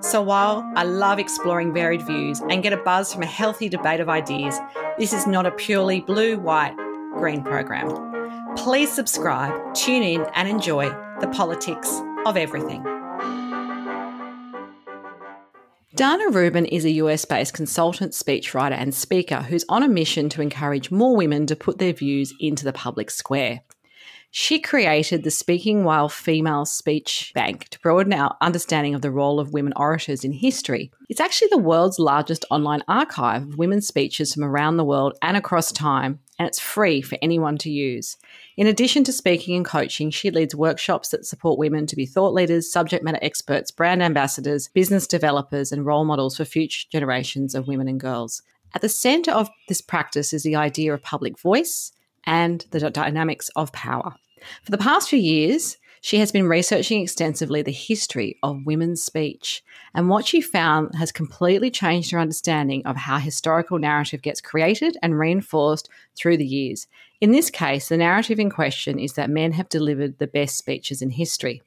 so while I love exploring varied views and get a buzz from a healthy debate of ideas, this is not a purely blue, white, green program. Please subscribe, tune in, and enjoy the politics of everything. Dana Rubin is a US based consultant, speechwriter, and speaker who's on a mission to encourage more women to put their views into the public square. She created the Speaking While Female Speech Bank to broaden our understanding of the role of women orators in history. It's actually the world's largest online archive of women's speeches from around the world and across time, and it's free for anyone to use. In addition to speaking and coaching, she leads workshops that support women to be thought leaders, subject matter experts, brand ambassadors, business developers, and role models for future generations of women and girls. At the center of this practice is the idea of public voice and the dynamics of power. For the past few years, she has been researching extensively the history of women's speech, and what she found has completely changed her understanding of how historical narrative gets created and reinforced through the years. In this case, the narrative in question is that men have delivered the best speeches in history.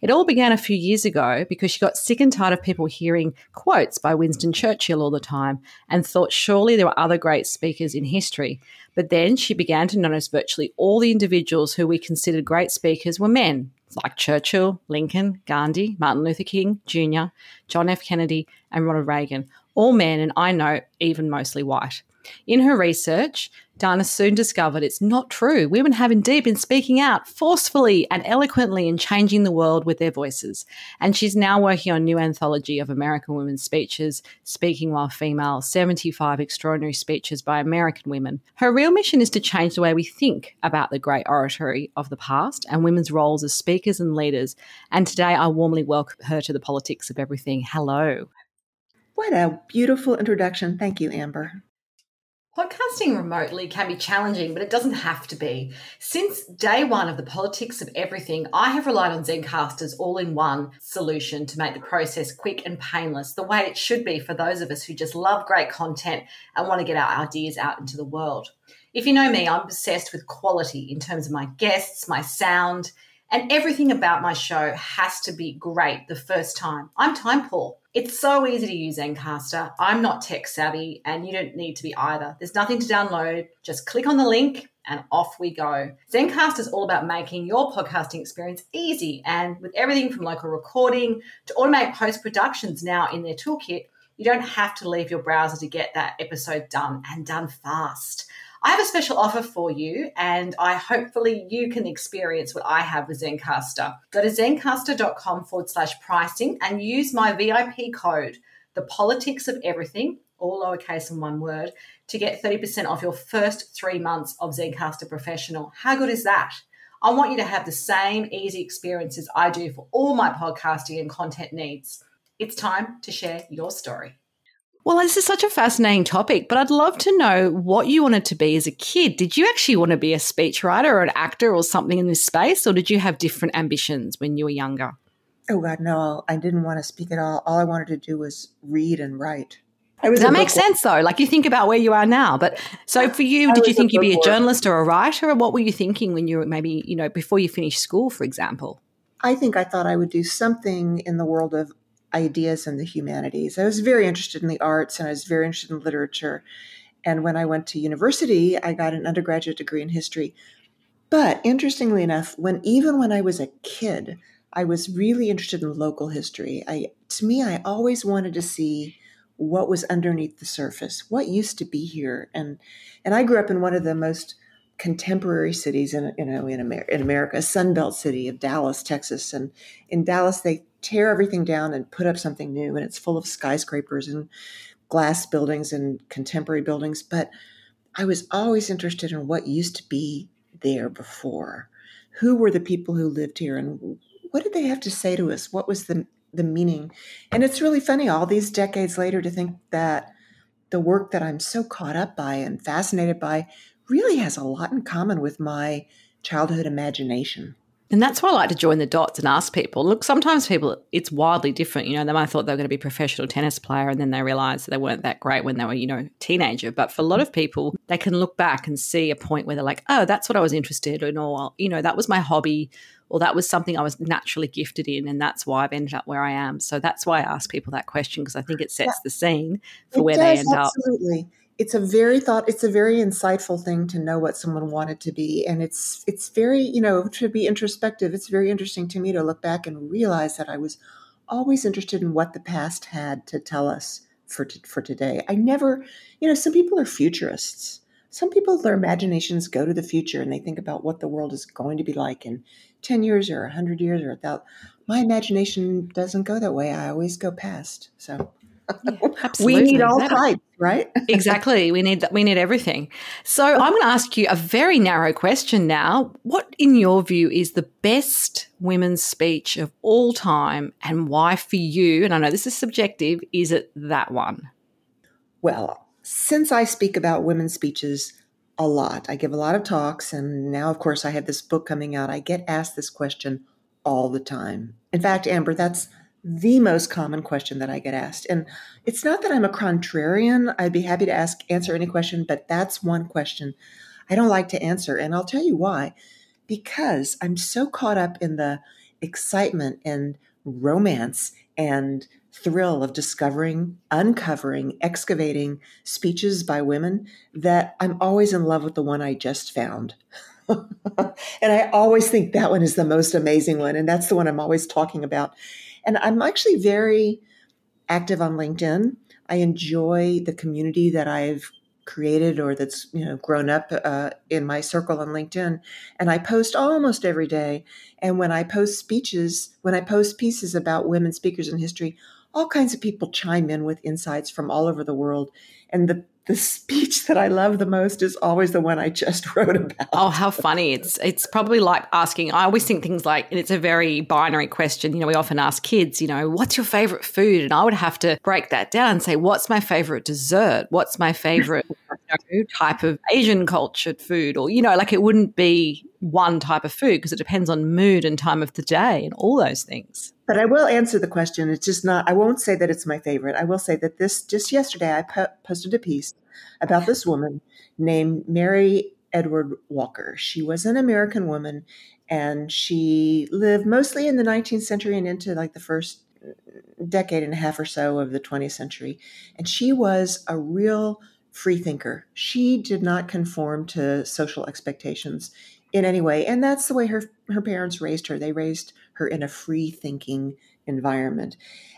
It all began a few years ago because she got sick and tired of people hearing quotes by Winston Churchill all the time and thought surely there were other great speakers in history. But then she began to notice virtually all the individuals who we considered great speakers were men, like Churchill, Lincoln, Gandhi, Martin Luther King Jr., John F. Kennedy, and Ronald Reagan. All men, and I know even mostly white. In her research, Dana soon discovered it's not true. Women have indeed been speaking out forcefully and eloquently and changing the world with their voices. And she's now working on a new anthology of American women's speeches, Speaking While Female 75 Extraordinary Speeches by American Women. Her real mission is to change the way we think about the great oratory of the past and women's roles as speakers and leaders. And today I warmly welcome her to the politics of everything. Hello. What a beautiful introduction. Thank you, Amber. Podcasting remotely can be challenging, but it doesn't have to be. Since day one of the politics of everything, I have relied on Zencastr's all in one solution to make the process quick and painless, the way it should be for those of us who just love great content and want to get our ideas out into the world. If you know me, I'm obsessed with quality in terms of my guests, my sound, and everything about my show has to be great the first time. I'm time poor. It's so easy to use Zencastr. I'm not tech savvy, and you don't need to be either. There's nothing to download. Just click on the link and off we go. Zencastr is all about making your podcasting experience easy, and with everything from local recording to automate post productions now in their toolkit, you don't have to leave your browser to get that episode done and done fast. I have a special offer for you, and I hopefully you can experience what I have with Zencastr. Go to zencastr.com forward slash pricing and use my VIP code, the politics of everything, all lowercase and one word, to get 30% off your first three months of Zencastr Professional. How good is that? I want you to have the same easy experiences I do for all my podcasting and content needs. It's time to share your story. Well, this is such a fascinating topic, but I'd love to know what you wanted to be as a kid. Did you actually want to be a speechwriter or an actor or something in this space, or did you have different ambitions when you were younger? Oh, God, no. I didn't want to speak at all. All I wanted to do was read and write. that makes sense, though. Like you think about where you are now. But so for you, did you think you'd be a journalist or a writer, or what were you thinking when you were maybe, you know, before you finished school, for example? I think I thought I would do something in the world of ideas in the humanities. I was very interested in the arts and I was very interested in literature. And when I went to university, I got an undergraduate degree in history. But interestingly enough, when even when I was a kid, I was really interested in local history. I to me, I always wanted to see what was underneath the surface, what used to be here. And and I grew up in one of the most contemporary cities in you know in America, in America, Sunbelt city of Dallas, Texas. And in Dallas, they tear everything down and put up something new, and it's full of skyscrapers and glass buildings and contemporary buildings. But I was always interested in what used to be there before. Who were the people who lived here, and what did they have to say to us? What was the the meaning. And it's really funny all these decades later to think that the work that I'm so caught up by and fascinated by really has a lot in common with my childhood imagination. And that's why I like to join the dots and ask people. Look, sometimes people, it's wildly different. You know, they might have thought they were going to be a professional tennis player and then they realized they weren't that great when they were, you know, teenager. But for a lot of people, they can look back and see a point where they're like, oh, that's what I was interested in, or, you know, that was my hobby, or that was something I was naturally gifted in. And that's why I've ended up where I am. So that's why I ask people that question because I think it sets yeah. the scene for it where does, they end absolutely. up. Absolutely it's a very thought it's a very insightful thing to know what someone wanted to be and it's it's very you know to be introspective it's very interesting to me to look back and realize that i was always interested in what the past had to tell us for t- for today. I never you know some people are futurists. Some people their imaginations go to the future and they think about what the world is going to be like in 10 years or 100 years or a thousand my imagination doesn't go that way i always go past so. We need all types, right? exactly. We need that. we need everything. So I'm going to ask you a very narrow question now. What, in your view, is the best women's speech of all time, and why for you? And I know this is subjective. Is it that one? Well, since I speak about women's speeches a lot, I give a lot of talks, and now, of course, I have this book coming out. I get asked this question all the time. In fact, Amber, that's the most common question that I get asked. And it's not that I'm a contrarian. I'd be happy to ask answer any question, but that's one question I don't like to answer. And I'll tell you why. Because I'm so caught up in the excitement and romance and thrill of discovering, uncovering, excavating speeches by women that I'm always in love with the one I just found. and I always think that one is the most amazing one. And that's the one I'm always talking about. And I'm actually very active on LinkedIn. I enjoy the community that I've created or that's you know grown up uh, in my circle on LinkedIn, and I post almost every day. And when I post speeches, when I post pieces about women speakers in history, all kinds of people chime in with insights from all over the world. And the the speech that I love the most is always the one I just wrote about. Oh, how funny. It's it's probably like asking I always think things like and it's a very binary question. You know, we often ask kids, you know, what's your favorite food? And I would have to break that down and say, what's my favorite dessert? What's my favorite you know, type of Asian cultured food? Or, you know, like it wouldn't be one type of food because it depends on mood and time of the day and all those things. But I will answer the question. It's just not, I won't say that it's my favorite. I will say that this, just yesterday, I po- posted a piece about this woman named Mary Edward Walker. She was an American woman and she lived mostly in the 19th century and into like the first decade and a half or so of the 20th century. And she was a real free thinker. She did not conform to social expectations in any way. And that's the way her, her parents raised her. They raised her in a free thinking environment.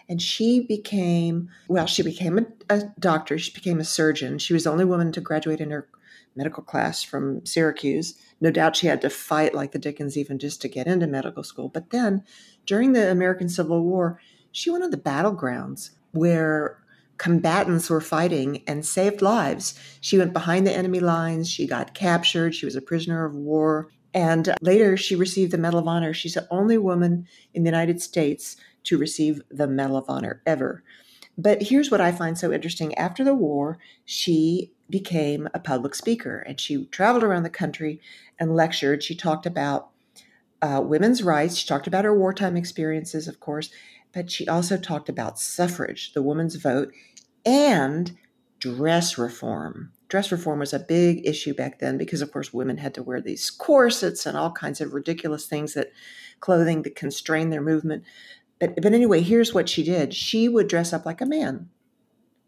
And she became, well, she became a, a, doctor. She became a surgeon. She was the only woman to graduate in her medical class from Syracuse. No doubt she had to fight like the Dickens even just to get into medical school. But then during the American Civil War, she went on the battlegrounds where combatants were fighting and saved lives. She went behind the enemy lines. She got captured. She was a prisoner of war. And later, she received the Medal of Honor. She's the only woman in the United States to receive the Medal of Honor ever. But here's what I find so interesting. After the war, she became a public speaker and she traveled around the country and lectured. She talked about uh, women's rights. She talked about her wartime experiences, of course, but she also talked about suffrage, the woman's vote, and dress reform dress reform was a big issue back then because, of course, women had to wear these corsets and all kinds of ridiculous things that clothing that constrained their movement. But, but anyway, here's what she did she would dress up like a man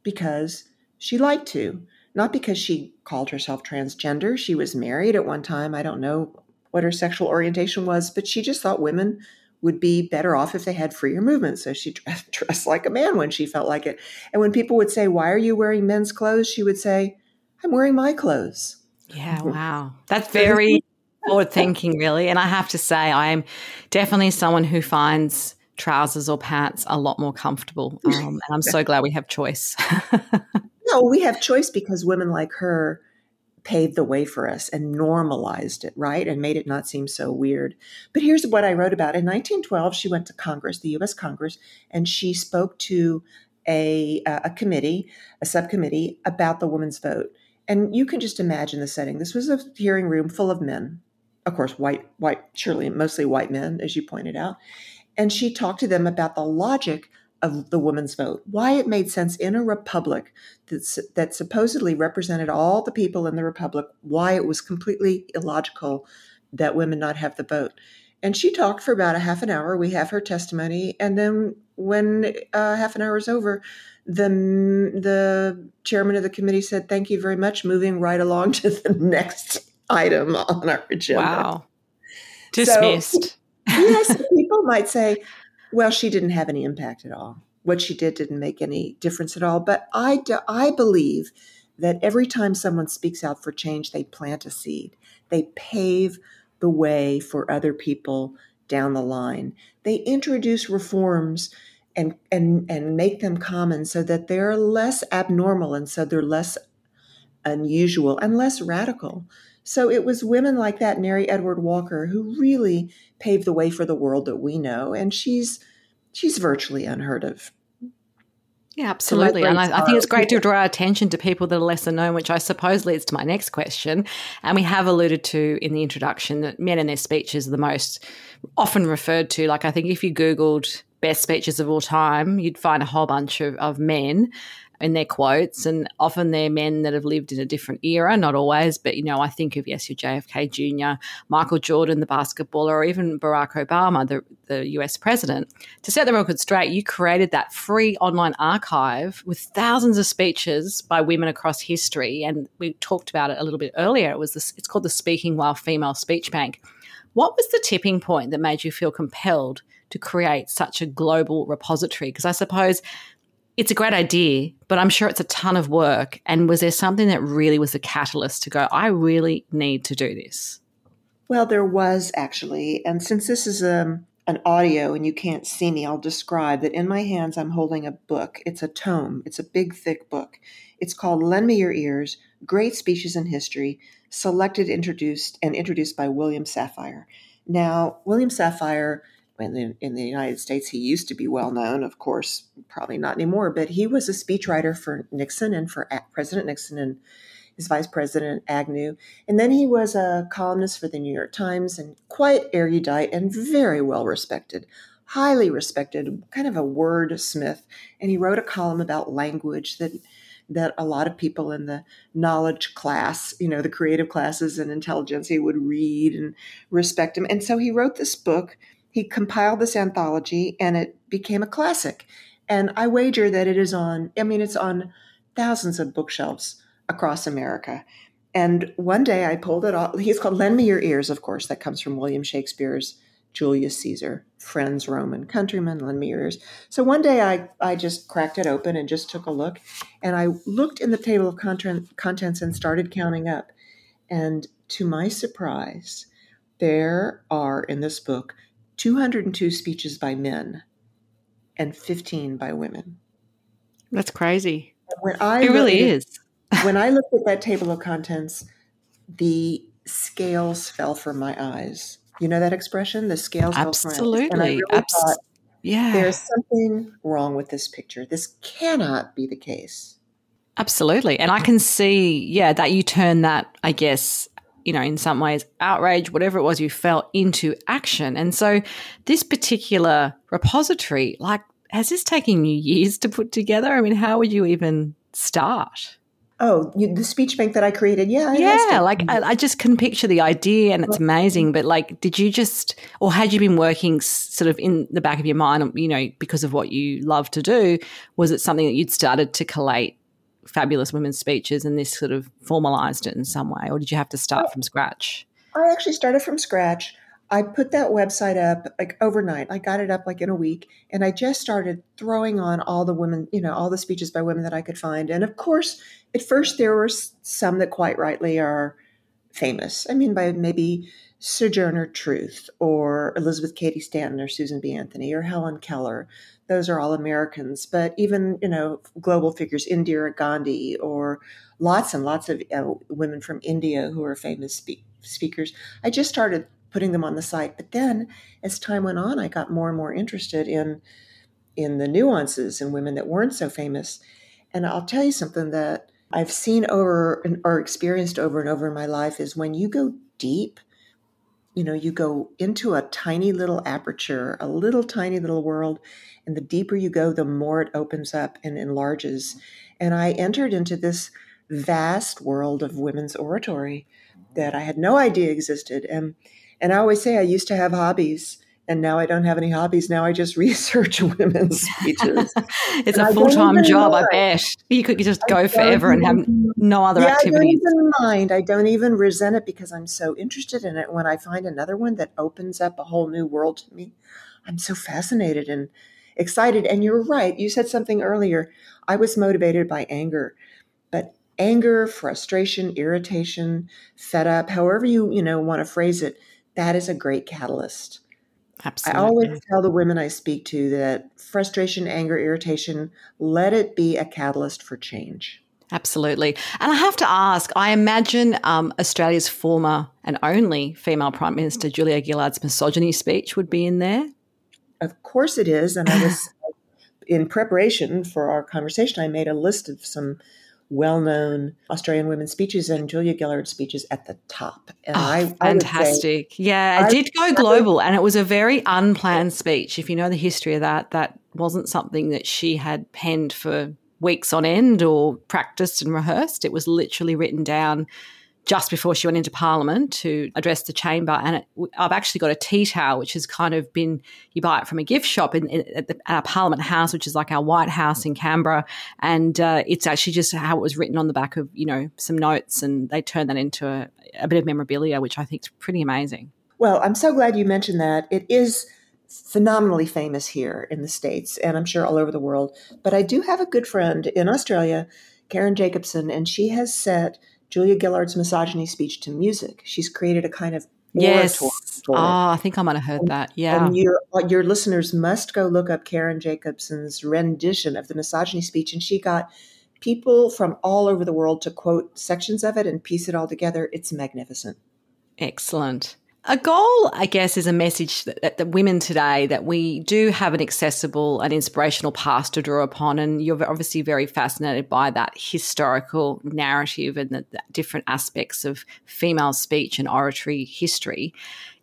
because she liked to, not because she called herself transgender. She was married at one time. I don't know what her sexual orientation was, but she just thought women would be better off if they had freer movement. So she dressed, dressed like a man when she felt like it. And when people would say, Why are you wearing men's clothes? she would say, I'm wearing my clothes. Yeah, wow. That's very forward thinking, really. And I have to say, I am definitely someone who finds trousers or pants a lot more comfortable. Um, and I'm so glad we have choice. no, we have choice because women like her paved the way for us and normalized it, right? And made it not seem so weird. But here's what I wrote about. In 1912, she went to Congress, the US Congress, and she spoke to a, a committee, a subcommittee about the women's vote. And you can just imagine the setting. This was a hearing room full of men, of course, white, white, surely mostly white men, as you pointed out. And she talked to them about the logic of the women's vote, why it made sense in a republic that, that supposedly represented all the people in the republic, why it was completely illogical that women not have the vote. And she talked for about a half an hour. We have her testimony. And then when uh, half an hour is over, the the chairman of the committee said, "Thank you very much." Moving right along to the next item on our agenda. Wow, dismissed. So, yes, people might say, "Well, she didn't have any impact at all. What she did didn't make any difference at all." But I do, I believe that every time someone speaks out for change, they plant a seed. They pave the way for other people down the line. They introduce reforms and and and make them common so that they're less abnormal and so they're less unusual and less radical. So it was women like that, Mary Edward Walker, who really paved the way for the world that we know, and she's she's virtually unheard of. Yeah, absolutely. And I, I, think it's great to draw attention to people that are lesser known, which I suppose leads to my next question. And we have alluded to in the introduction that men in their speeches are the most often referred to. Like, I think if you Googled best speeches of all time, you'd find a whole bunch of, of men in their quotes, and often they're men that have lived in a different era, not always, but you know, I think of yes, your JFK Jr., Michael Jordan, the basketballer, or even Barack Obama, the, the US president. To set the record straight, you created that free online archive with thousands of speeches by women across history, and we talked about it a little bit earlier. It was this, it's called the Speaking While Female Speech Bank. What was the tipping point that made you feel compelled to create such a global repository? Because I suppose it's a great idea, but I'm sure it's a ton of work. And was there something that really was the catalyst to go, I really need to do this? Well, there was actually. And since this is a, um, an audio and you can't see me, I'll describe that in my hands I'm holding a book. It's a tome, it's a big, thick book. It's called Lend Me Your Ears Great Speeches in History, selected, introduced, and introduced by William Safire. Now, William Safire in the, in the United States, he used to be well known, of course, probably not anymore, but he was a speechwriter for Nixon and for President Nixon and his vice president Agnew. And then he was a columnist for the New York Times and quite erudite and very well respected, highly respected, kind of a wordsmith. And he wrote a column about language that that a lot of people in the knowledge class, you know, the creative classes and intelligentsia would read and respect him. And so he wrote this book he compiled this anthology and it became a classic. And I wager that it is on, I mean, it's on thousands of bookshelves across America. And one day I pulled it off. He's called Lend Me Your Ears, of course. That comes from William Shakespeare's Julius Caesar, friends, Roman countrymen, lend me your ears. So one day I, I just cracked it open and just took a look. And I looked in the table of content, contents and started counting up. And to my surprise, there are in this book 202 speeches by men and 15 by women. That's crazy. When I it really is. when I looked at that table of contents, the scales fell from my eyes. You know that expression? The scales Absolutely. fell from my eyes. And I really Abs- thought, yeah. there's something wrong with this picture. This cannot be the case. Absolutely. And I can see, yeah, that you turn that, I guess, you know, in some ways, outrage, whatever it was you felt into action. And so this particular repository, like, has this taken you years to put together? I mean, how would you even start? Oh, you, the speech bank that I created. Yeah. Yeah. Like, I, I, just can picture the idea and it's amazing. But, like, did you just, or had you been working sort of in the back of your mind, you know, because of what you love to do? Was it something that you'd started to collate fabulous women's speeches and this sort of formalized it in some way, or did you have to start from scratch? I actually started from scratch. I put that website up like overnight. I got it up like in a week, and I just started throwing on all the women, you know, all the speeches by women that I could find. And of course, at first there were some that quite rightly are famous. I mean, by maybe Sojourner Truth or Elizabeth Cady Stanton or Susan B. Anthony or Helen Keller. Those are all Americans, but even, you know, global figures, Indira Gandhi or lots and lots of uh, women from India who are famous spe- speakers. I just started putting them on the site, but then as time went on, I got more and more interested in in the nuances and women that weren't so famous. And I'll tell you something that I've seen over or experienced over and over in my life is when you go deep you know, you go into a tiny little aperture, a little tiny little world, and the deeper you go, the more it opens up and enlarges. And I entered into this vast world of women's oratory that I had no idea existed. And and I always say I used to have hobbies and now I don't have any hobbies. Now I just research women's speeches. it's and a full time job, I bet. You could just go forever and have no other yeah, activities. I don't even mind. I don't even resent it because I'm so interested in it. When I find another one that opens up a whole new world to me, I'm so fascinated and excited. And you're right. You said something earlier. I was motivated by anger, but anger, frustration, irritation, fed up, however you, you know, want to phrase it, that is a great catalyst Absolutely. I always tell the women I speak to that frustration, anger, irritation, let it be a catalyst for change. Absolutely. And I have to ask I imagine um, Australia's former and only female Prime Minister, Julia Gillard's misogyny speech, would be in there. Of course it is. And I was, in preparation for our conversation, I made a list of some well known Australian women's speeches and Julia Gillard's speeches at the top. And oh, I, fantastic. Say, yeah, it did go global and it was a very unplanned speech. If you know the history of that, that wasn't something that she had penned for weeks on end or practiced and rehearsed. It was literally written down just before she went into Parliament to address the chamber. And it, I've actually got a tea towel, which has kind of been, you buy it from a gift shop in, in at, the, our Parliament House, which is like our White House in Canberra. And uh, it's actually just how it was written on the back of, you know, some notes. And they turned that into a, a bit of memorabilia, which I think is pretty amazing. Well, I'm so glad you mentioned that. It is phenomenally famous here in the States, and I'm sure all over the world. But I do have a good friend in Australia, Karen Jacobson, and she has set – Julia Gillard's misogyny speech to music. She's created a kind of yes. Oh, I think I might have heard that. Yeah. And your uh, your listeners must go look up Karen Jacobson's rendition of the misogyny speech, and she got people from all over the world to quote sections of it and piece it all together. It's magnificent. Excellent. A goal, I guess, is a message that, that, women today that we do have an accessible and inspirational past to draw upon. And you're obviously very fascinated by that historical narrative and the, the different aspects of female speech and oratory history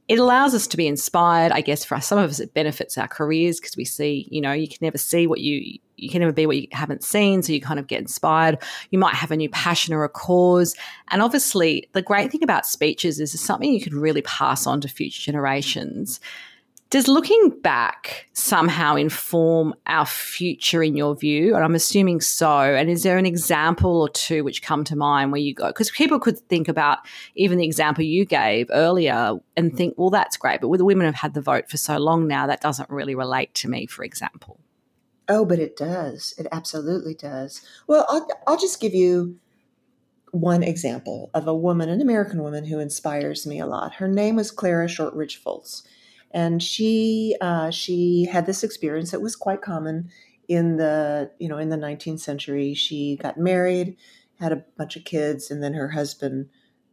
it allows us to be inspired. I guess for some of us, it benefits our careers because we see, you know, you can never see what you, you can never be what you haven't seen. So you kind of get inspired. You might have a new passion or a cause. And obviously, the great thing about speeches is it's something you can really pass on to future generations. Does looking back somehow inform our future in your view? And I'm assuming so. And is there an example or two which come to mind where you go? Because people could think about even the example you gave earlier and think, well, that's great. But the women have had the vote for so long now, that doesn't really relate to me, for example. Oh, but it does. It absolutely does. Well, I'll, I'll just give you one example of a woman, an American woman who inspires me a lot. Her name was Clara Shortridge Foltz and she uh, she had this experience that was quite common in the you know in the 19th century. She got married, had a bunch of kids, and then her husband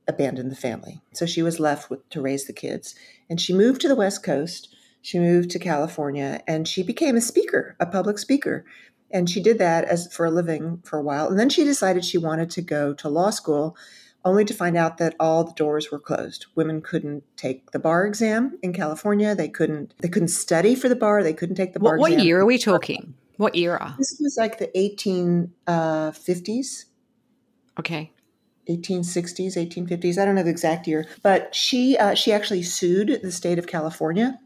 abandoned the family. So she was left with to raise the kids, and she moved to the West Coast. She moved to California, and she became a speaker, a public speaker. And she did that as for a living for a while. And then she decided she wanted to go to law school only to find out that all the doors were closed. Women couldn't take the bar exam in California. They couldn't they couldn't study for the bar. They couldn't take the bar what, exam. What year are we talking? What era? This was like the 1850s. Uh, okay. 1860s, 1850s. I don't know the exact year, but she uh, she actually sued the state of California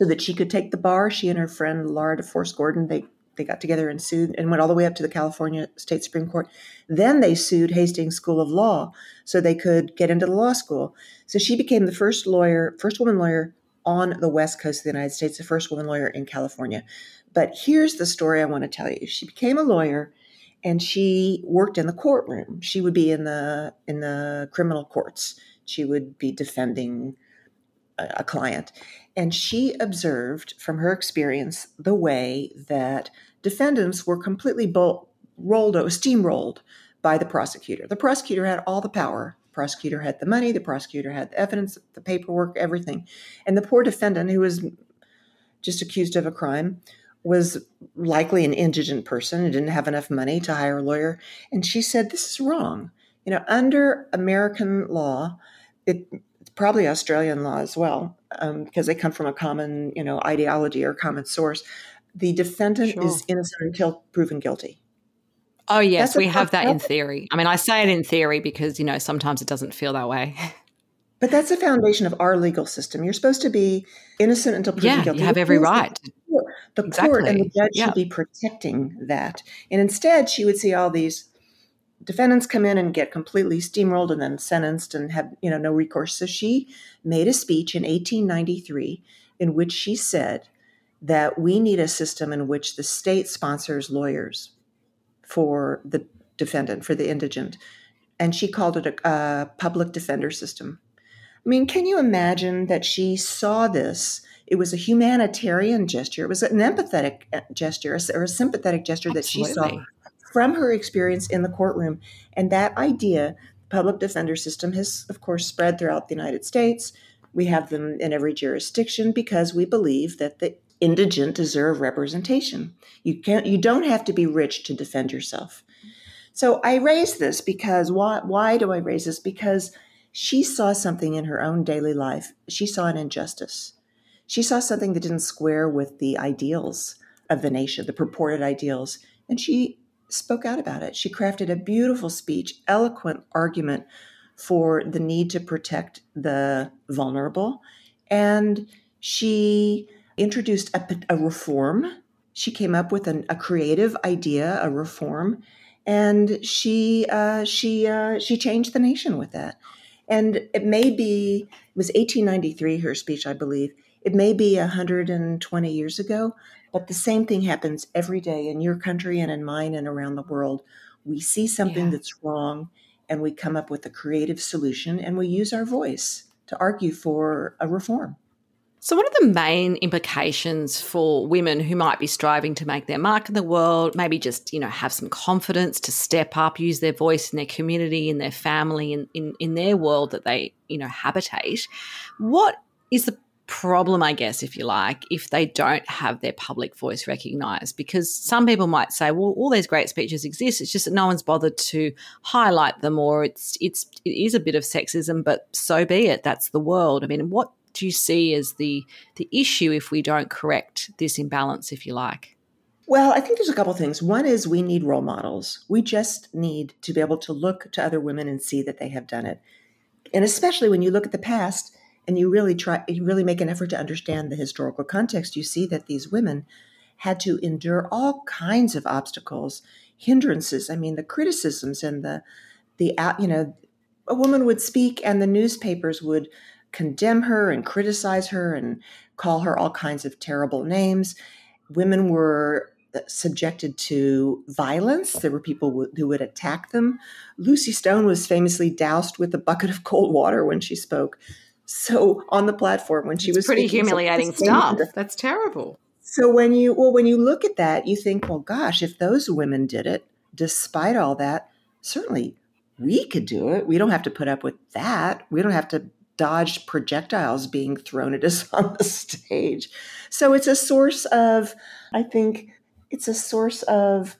so that she could take the bar. She and her friend Laura de Force Gordon they they got together and sued and went all the way up to the California State Supreme Court. Then they sued Hastings School of Law so they could get into the law school. So she became the first lawyer, first woman lawyer on the West Coast of the United States, the first woman lawyer in California. But here's the story I want to tell you. She became a lawyer and she worked in the courtroom. She would be in the in the criminal courts. She would be defending a client. And she observed from her experience the way that defendants were completely bo- rolled, steamrolled by the prosecutor. The prosecutor had all the power. The prosecutor had the money. The prosecutor had the evidence, the paperwork, everything. And the poor defendant, who was just accused of a crime, was likely an indigent person and didn't have enough money to hire a lawyer. And she said, This is wrong. You know, under American law, it, probably Australian law as well, um, because they come from a common, you know, ideology or common source. The defendant sure. is innocent until proven guilty. Oh yes, we have that in theory. I mean, I say it in theory because you know sometimes it doesn't feel that way. But that's the foundation of our legal system. You're supposed to be innocent until proven yeah, guilty. You have every right. The exactly. court and the judge yeah. should be protecting that. And instead, she would see all these defendants come in and get completely steamrolled and then sentenced and have you know no recourse. So she made a speech in 1893 in which she said that we need a system in which the state sponsors lawyers for the defendant, for the indigent. And she called it a, a public defender system. I mean, can you imagine that she saw this? It was a humanitarian gesture. It was an empathetic uh, gesture or a sympathetic gesture Absolutely. that she saw from her experience in the courtroom. And that idea, the public defender system, has, of course, spread throughout the United States. We have them in every jurisdiction because we believe that the indigent deserve representation. You can't you don't have to be rich to defend yourself. So I raise this because why why do I raise this? Because she saw something in her own daily life. She saw an injustice. She saw something that didn't square with the ideals of the nation, the purported ideals, and she spoke out about it. She crafted a beautiful speech, eloquent argument for the need to protect the vulnerable. And she introduced a, a reform. She came up with an, a creative idea, a reform, and she uh, she uh, she changed the nation with that. And it may be it was 1893 her speech, I believe. It may be 120 years ago, but the same thing happens every day in your country and in mine and around the world. We see something yeah. that's wrong and we come up with a creative solution and we use our voice to argue for a reform. So, what are the main implications for women who might be striving to make their mark in the world, maybe just, you know, have some confidence to step up, use their voice in their community, in their family, in, in, in their world that they, you know, habitate? What is the problem, I guess, if you like, if they don't have their public voice recognized? Because some people might say, well, all these great speeches exist. It's just that no one's bothered to highlight them, or it's it's it is a bit of sexism, but so be it. That's the world. I mean, what do you see as the the issue if we don't correct this imbalance, if you like? Well, I think there's a couple of things. One is we need role models. We just need to be able to look to other women and see that they have done it. And especially when you look at the past and you really try you really make an effort to understand the historical context, you see that these women had to endure all kinds of obstacles, hindrances. I mean, the criticisms and the the you know, a woman would speak and the newspapers would condemn her and criticize her and call her all kinds of terrible names. Women were uh, subjected to violence. There were people who would attack them. Lucy Stone was famously doused with a bucket of cold water when she spoke. So on the platform when she it's was pretty humiliating stuff. That's terrible. So when you well when you look at that, you think, well, gosh, if those women did it, despite all that, certainly we could do it. We don't have to put up with that. We don't have to dodge projectiles being thrown at us on the stage. So it's a source of, I think, it's a source of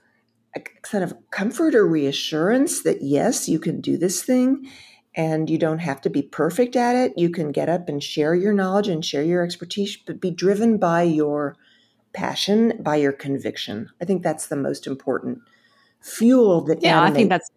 a kind of comfort or reassurance that yes, you can do this thing and you don't have to be perfect at it. You can get up and share your knowledge and share your expertise, but be driven by your passion, by your conviction. I think that's the most important fuel that yeah i think that's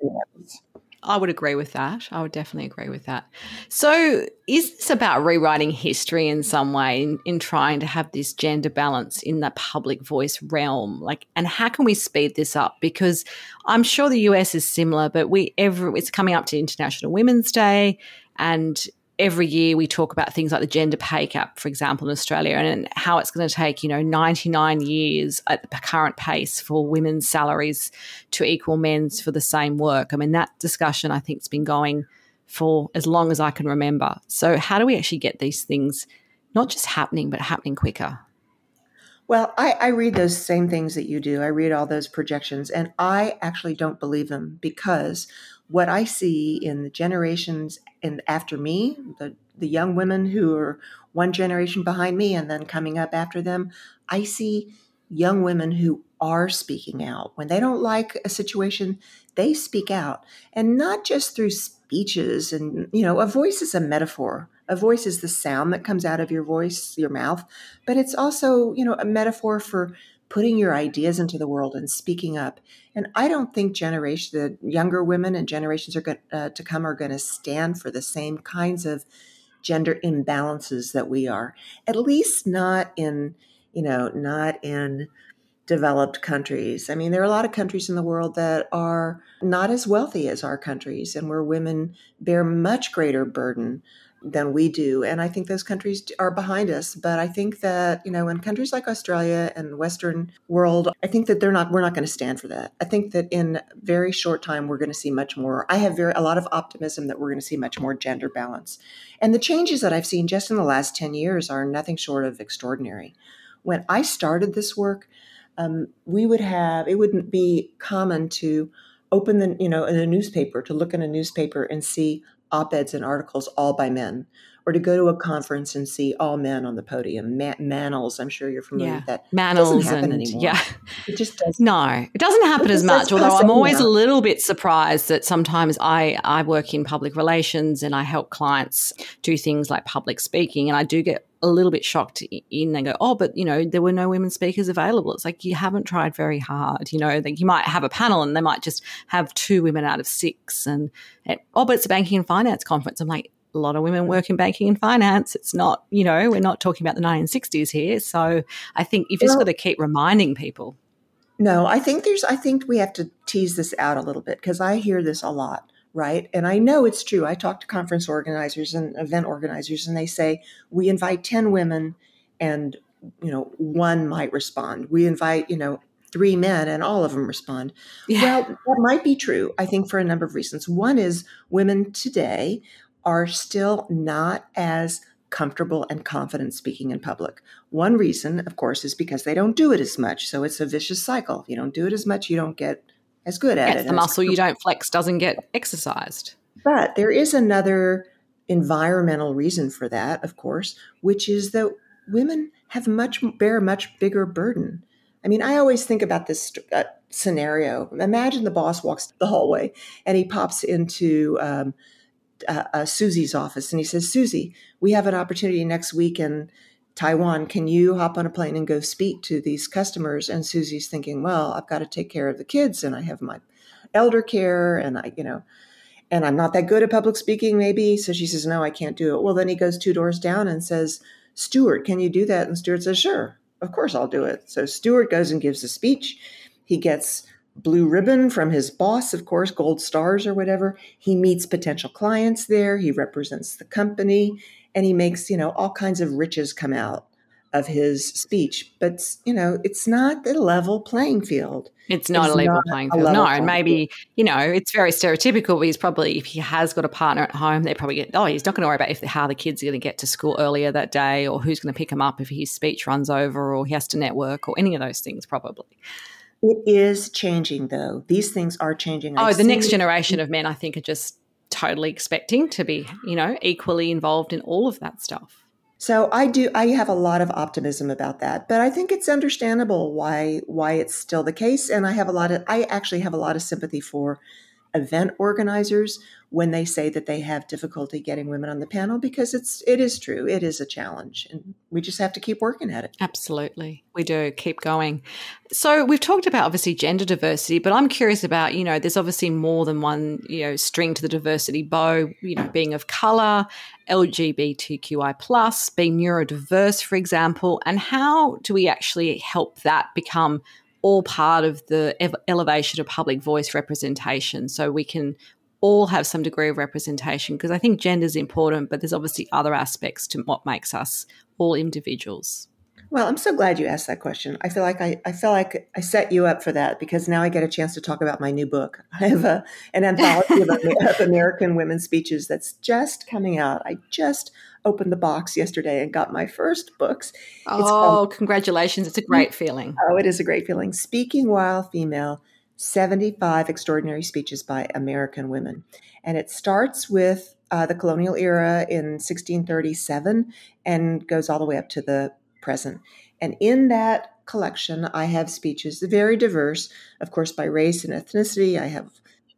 I would agree with that. I would definitely agree with that. So, is this about rewriting history in some way in, in, trying to have this gender balance in the public voice realm? Like, and how can we speed this up? Because I'm sure the US is similar, but we every it's coming up to International Women's Day, and every year we talk about things like the gender pay gap, for example, in Australia, and how it's going to take, you know, 99 years at the current pace for women's salaries to equal men's for the same work. I mean, that discussion I think has been going for as long as I can remember. So, how do we actually get these things not just happening, but happening quicker? Well, I, I, read those same things that you do. I read all those projections, and I actually don't believe them because what I see in the generations and after me, the the young women who are one generation behind me and then coming up after them, I see young women who are speaking out. When they don't like a situation, they speak out. And not just through speeches and, you know, a voice is a metaphor. A voice is the sound that comes out of your voice, your mouth, but it's also, you know, a metaphor for putting your ideas into the world and speaking up. And I don't think generation, the younger women and generations are going uh, to come are going to stand for the same kinds of gender imbalances that we are. At least not in, you know, not in developed countries. I mean, there are a lot of countries in the world that are not as wealthy as our countries and where women bear much greater burden than we do. And I think those countries are behind us. But I think that, you know, in countries like Australia and Western world, I think that they're not, we're not going to stand for that. I think that in very short time, we're going to see much more. I have very, a lot of optimism that we're going to see much more gender balance. And the changes that I've seen just in the last 10 years are nothing short of extraordinary. When I started this work, um, we would have, it wouldn't be common to open the, you know, in a newspaper, to look in a newspaper and see op-eds and articles all by men or to go to a conference and see all men on the podium. Ma- I'm sure you're familiar yeah. with that. Manels doesn't happen and, anymore. Yeah, it just doesn't. No, it doesn't happen as much. Although I'm always a little bit surprised that sometimes I I work in public relations and I help clients do things like public speaking, and I do get a little bit shocked in they go, oh, but you know, there were no women speakers available. It's like you haven't tried very hard. You know, like you might have a panel and they might just have two women out of six, and oh, but it's a banking and finance conference. I'm like, a lot of women work in banking and finance. It's not, you know, we're not talking about the 1960s here. So I think you've just well, got to keep reminding people. No, I think there's, I think we have to tease this out a little bit because I hear this a lot, right? And I know it's true. I talk to conference organizers and event organizers, and they say, we invite 10 women and, you know, one might respond. We invite, you know, three men and all of them respond. Yeah. Well, that might be true, I think, for a number of reasons. One is women today are still not as comfortable and confident speaking in public. One reason, of course, is because they don't do it as much. So it's a vicious cycle. If you don't do it as much, you don't get as good at yes, it. The muscle you don't flex doesn't get exercised. But there is another environmental reason for that, of course, which is that women have much bear a much bigger burden. I mean, I always think about this uh, scenario. Imagine the boss walks the hallway and he pops into um, uh, uh, Susie's office and he says, Susie, we have an opportunity next week in Taiwan. Can you hop on a plane and go speak to these customers? And Susie's thinking, well, I've got to take care of the kids and I have my elder care and I, you know, and I'm not that good at public speaking, maybe. So she says, no, I can't do it. Well, then he goes two doors down and says, Stuart, can you do that? And Stuart says, sure, of course I'll do it. So Stuart goes and gives a speech. He gets blue ribbon from his boss, of course, gold stars or whatever. He meets potential clients there. He represents the company and he makes, you know, all kinds of riches come out of his speech. But, you know, it's not the level playing field. It's not it's a level not playing field. No, and maybe, you know, it's very stereotypical. But he's probably, if he has got a partner at home, they probably get, oh, he's not going to worry about if how the kids are going to get to school earlier that day or who's going to pick him up if his speech runs over or he has to network or any of those things, probably. It is changing, though. These things are changing. Oh, I've the next generation of men, I think, are just totally expecting to be, you know, equally involved in all of that stuff. So I do I have a lot of optimism about that, but I think it's understandable why why it's still the case and I have a lot of I actually have a lot of sympathy for event organizers when they say that they have difficulty getting women on the panel because it's it is true it is a challenge and we just have to keep working at it. Absolutely. We do. Keep going. So we've talked about obviously gender diversity but i'm curious about you know there's obviously more than one you know string to the diversity bow you know being of color lgbtqi plus being neurodiverse for example and how do we actually help that become all part of the ev- elevation of public voice representation. So we can all have some degree of representation because I think gender is important, but there's obviously other aspects to what makes us all individuals. Well, I'm so glad you asked that question. I feel like I, I feel like I set you up for that because now I get a chance to talk about my new book. I have a, an anthology of, of American women's speeches that's just coming out. I just opened the box yesterday and got my first books. Oh, called, congratulations. It's a great feeling. Oh, it is a great feeling. Speaking While Female 75 Extraordinary Speeches by American Women. And it starts with uh, the colonial era in 1637 and goes all the way up to the present. And in that collection, I have speeches very diverse, of course, by race and ethnicity. I have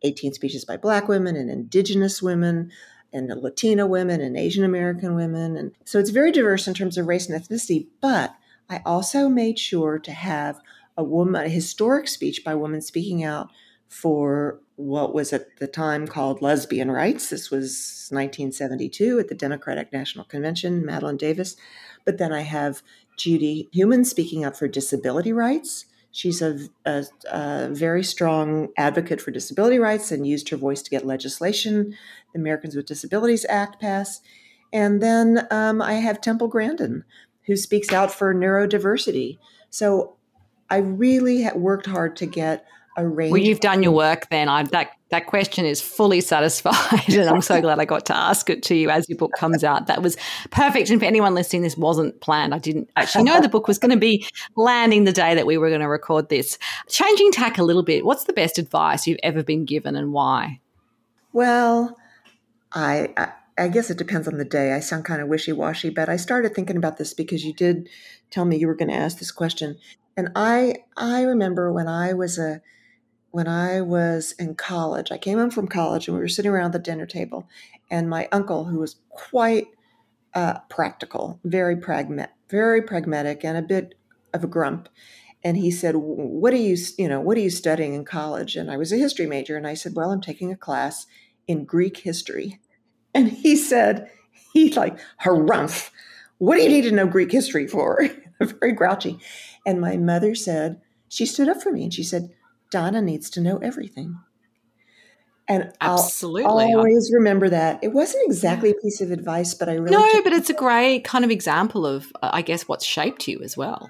18 speeches by Black women and Indigenous women and Latina women and Asian American women. And so it's very diverse in terms of race and ethnicity. But I also made sure to have a woman, a historic speech by a woman speaking out for what was at the time called lesbian rights. This was 1972 at the Democratic National Convention, Madeline Davis. But then I have Judy Heumann speaking up for disability rights. She's a, a, a, very strong advocate for disability rights and used her voice to get legislation, the Americans with Disabilities Act passed. And then um, I have Temple Grandin, who speaks out for neurodiversity. So I really worked hard to get a range. Well, you've done your work then. I, that that question is fully satisfied, and I'm so glad I got to ask it to you as your book comes out. That was perfect. And for anyone listening, this wasn't planned. I didn't actually know the book was going to be landing the day that we were going to record this. Changing tack a little bit. What's the best advice you've ever been given, and why? Well, I, I I guess it depends on the day. I sound kind of wishy washy, but I started thinking about this because you did tell me you were going to ask this question. And I I remember when I was a when I was in college, I came home from college and we were sitting around the dinner table, and my uncle, who was quite uh, practical, very pragmatic, very pragmatic, and a bit of a grump, and he said, "What are you, you know, what are you studying in college?" And I was a history major, and I said, "Well, I'm taking a class in Greek history," and he said, "He's like harumph. What do you need to know Greek history for?" very grouchy. And my mother said, she stood up for me and she said, Donna needs to know everything. And Absolutely. I'll always remember that. It wasn't exactly a piece of advice, but I really No, but it's a great kind of example of uh, I guess what's shaped you as well.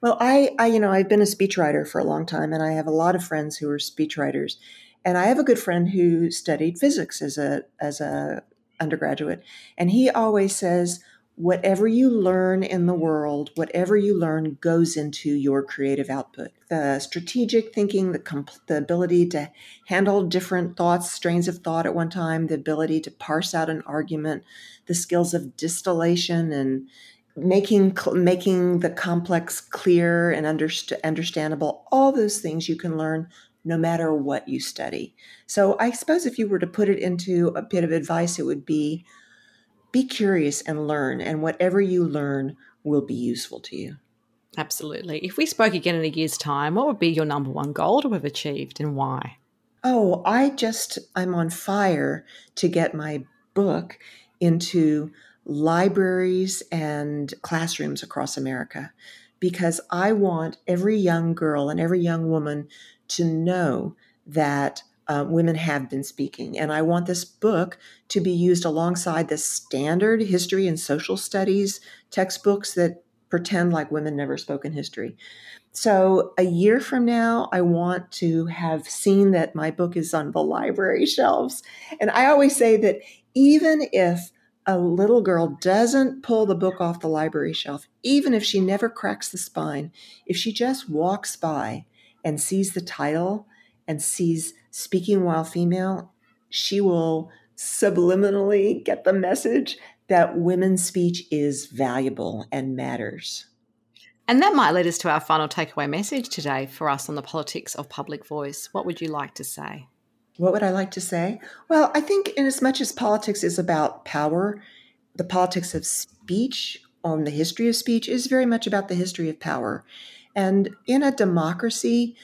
Well, I, I you know, I've been a speechwriter for a long time and I have a lot of friends who are speechwriters. And I have a good friend who studied physics as a as a undergraduate, and he always says whatever you learn in the world, whatever you learn goes into your creative output. The strategic thinking, the, comp- the ability to handle different thoughts, strains of thought at one time, the ability to parse out an argument, the skills of distillation and making making the complex clear and underst- understandable all those things you can learn no matter what you study so i suppose if you were to put it into a bit of advice it would be be curious and learn, and whatever you learn will be useful to you. Absolutely. If we spoke again in a year's time, what would be your number one goal to have achieved and why? Oh, I just, I'm on fire to get my book into libraries and classrooms across America because I want every young girl and every young woman to know that uh, women have been speaking. And I want this book to be used alongside the standard history and social studies textbooks that pretend like women never spoke in history. So, a year from now, I want to have seen that my book is on the library shelves. And I always say that even if a little girl doesn't pull the book off the library shelf, even if she never cracks the spine, if she just walks by and sees the title and sees speaking while female, she will subliminally get the message that women's speech is valuable and matters. And that might lead us to our final takeaway message today for us on the politics of public voice. What would you like to say? What would I like to say? Well, I think, in as much as politics is about power, the politics of speech on the history of speech is very much about the history of power. And in a democracy,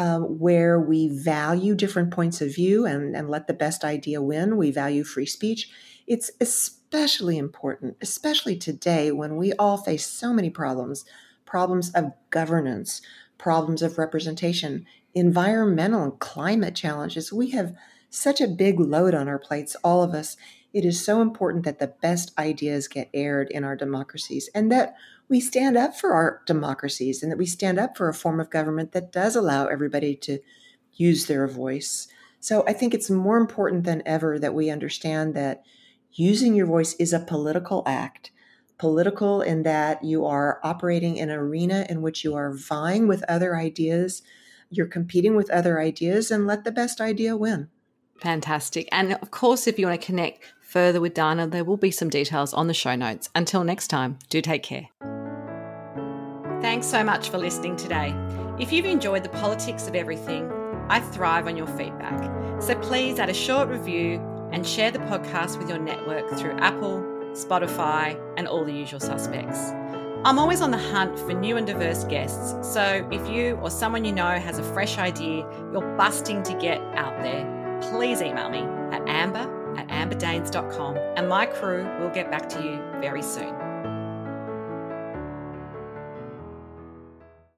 um, where we value different points of view and, and let the best idea win. We value free speech. It's especially important, especially today when we all face so many problems problems of governance, problems of representation, environmental and climate challenges. We have such a big load on our plates, all of us. It is so important that the best ideas get aired in our democracies and that we stand up for our democracies and that we stand up for a form of government that does allow everybody to use their voice. So I think it's more important than ever that we understand that using your voice is a political act. Political in that you are operating in an arena in which you are vying with other ideas, you're competing with other ideas, and let the best idea win. Fantastic. And of course, if you want to connect further with Dana, there will be some details on the show notes. Until next time, do take care. Thanks so much for listening today. If you've enjoyed the politics of everything, I thrive on your feedback. So please add a short review and share the podcast with your network through Apple, Spotify, and all the usual suspects. I'm always on the hunt for new and diverse guests, so if you or someone you know has a fresh idea you're busting to get out there, please email me at amber at amberdaines.com and my crew will get back to you very soon.